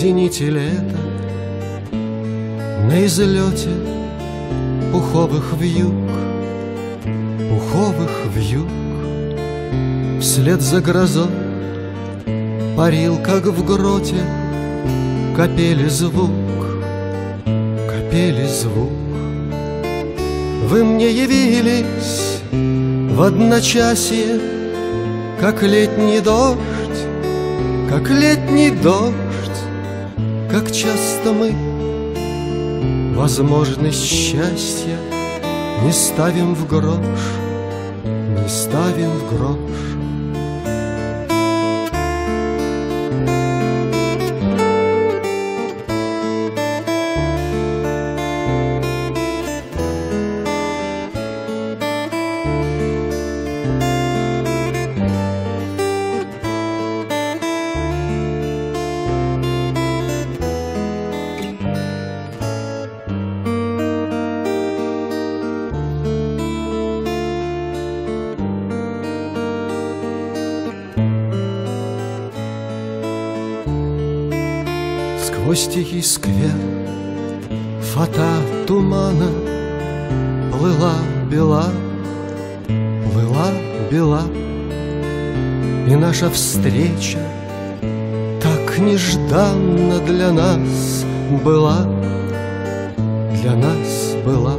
Зените лета На излете пуховых вьюг Пуховых вьюг Вслед за грозой Парил, как в гроте Капели звук Капели звук. Вы мне явились В одночасье Как летний дождь Как летний дождь как часто мы Возможность счастья Не ставим в грош Не ставим в грош Сквозь тихий сквер Фата тумана Плыла бела Плыла бела. И наша встреча Так нежданно для нас была Для нас была.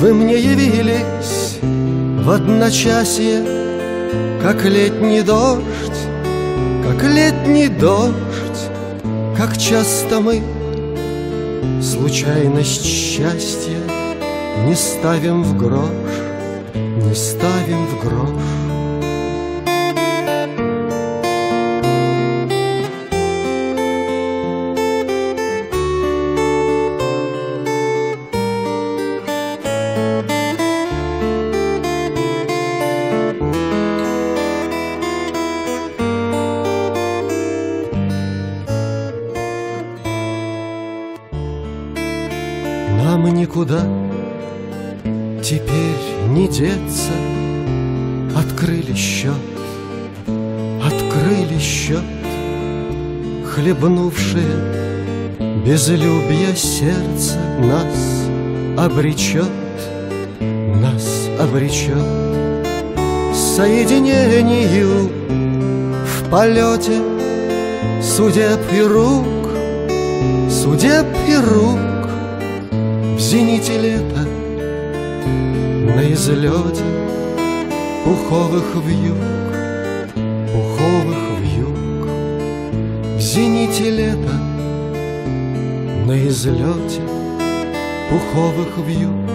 Вы мне явились в одночасье Как летний дождь, как летний дождь как часто мы случайность счастья Не ставим в грош, не ставим в грош Нам никуда. Теперь не деться. Открыли счет, открыли счет. Хлебнувшее безлюбье сердце Нас обречет, нас обречет. Соединению в полете Судеб и рук, судеб и рук зените лета На излете пуховых вьюг Пуховых вьюг В зените лета На излете пуховых вьюг